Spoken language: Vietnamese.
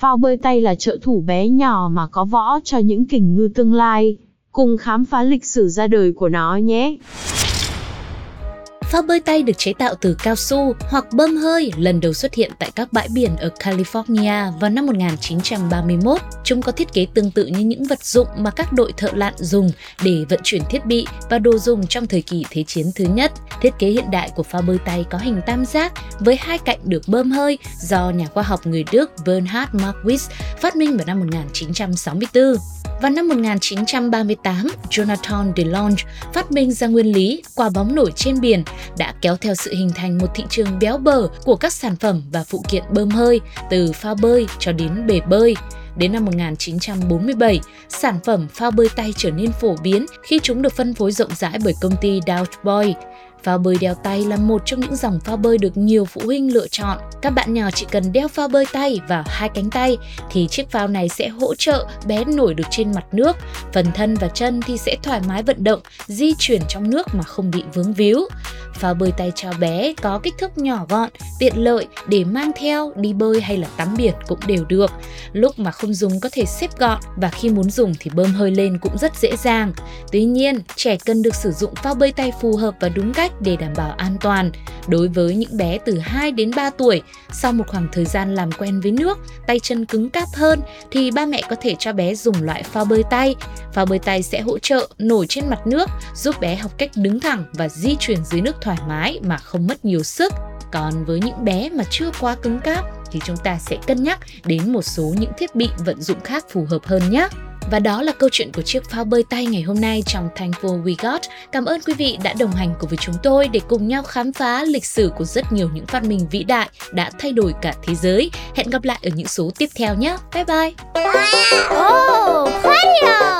Phao bơi tay là trợ thủ bé nhỏ mà có võ cho những kình ngư tương lai. Cùng khám phá lịch sử ra đời của nó nhé. Phao bơi tay được chế tạo từ cao su hoặc bơm hơi lần đầu xuất hiện tại các bãi biển ở California vào năm 1931. Chúng có thiết kế tương tự như những vật dụng mà các đội thợ lặn dùng để vận chuyển thiết bị và đồ dùng trong thời kỳ Thế chiến thứ nhất. Thiết kế hiện đại của phao bơi tay có hình tam giác với hai cạnh được bơm hơi do nhà khoa học người Đức Bernhard Marquis phát minh vào năm 1964. Vào năm 1938, Jonathan DeLonge phát minh ra nguyên lý quả bóng nổi trên biển đã kéo theo sự hình thành một thị trường béo bở của các sản phẩm và phụ kiện bơm hơi từ phao bơi cho đến bể bơi. Đến năm 1947, sản phẩm phao bơi tay trở nên phổ biến khi chúng được phân phối rộng rãi bởi công ty Doughboy. Phao bơi đeo tay là một trong những dòng phao bơi được nhiều phụ huynh lựa chọn. Các bạn nhỏ chỉ cần đeo phao bơi tay vào hai cánh tay thì chiếc phao này sẽ hỗ trợ bé nổi được trên mặt nước. Phần thân và chân thì sẽ thoải mái vận động, di chuyển trong nước mà không bị vướng víu. Phao bơi tay cho bé có kích thước nhỏ gọn, tiện lợi để mang theo đi bơi hay là tắm biển cũng đều được. Lúc mà không dùng có thể xếp gọn và khi muốn dùng thì bơm hơi lên cũng rất dễ dàng. Tuy nhiên, trẻ cần được sử dụng phao bơi tay phù hợp và đúng cách để đảm bảo an toàn. Đối với những bé từ 2 đến 3 tuổi, sau một khoảng thời gian làm quen với nước, tay chân cứng cáp hơn thì ba mẹ có thể cho bé dùng loại phao bơi tay. Phao bơi tay sẽ hỗ trợ nổi trên mặt nước, giúp bé học cách đứng thẳng và di chuyển dưới nước thoải mái mà không mất nhiều sức. Còn với những bé mà chưa quá cứng cáp thì chúng ta sẽ cân nhắc đến một số những thiết bị vận dụng khác phù hợp hơn nhé. Và đó là câu chuyện của chiếc phao bơi tay ngày hôm nay trong Thankful We Got. Cảm ơn quý vị đã đồng hành cùng với chúng tôi để cùng nhau khám phá lịch sử của rất nhiều những phát minh vĩ đại đã thay đổi cả thế giới. Hẹn gặp lại ở những số tiếp theo nhé. Bye bye! Oh, fire!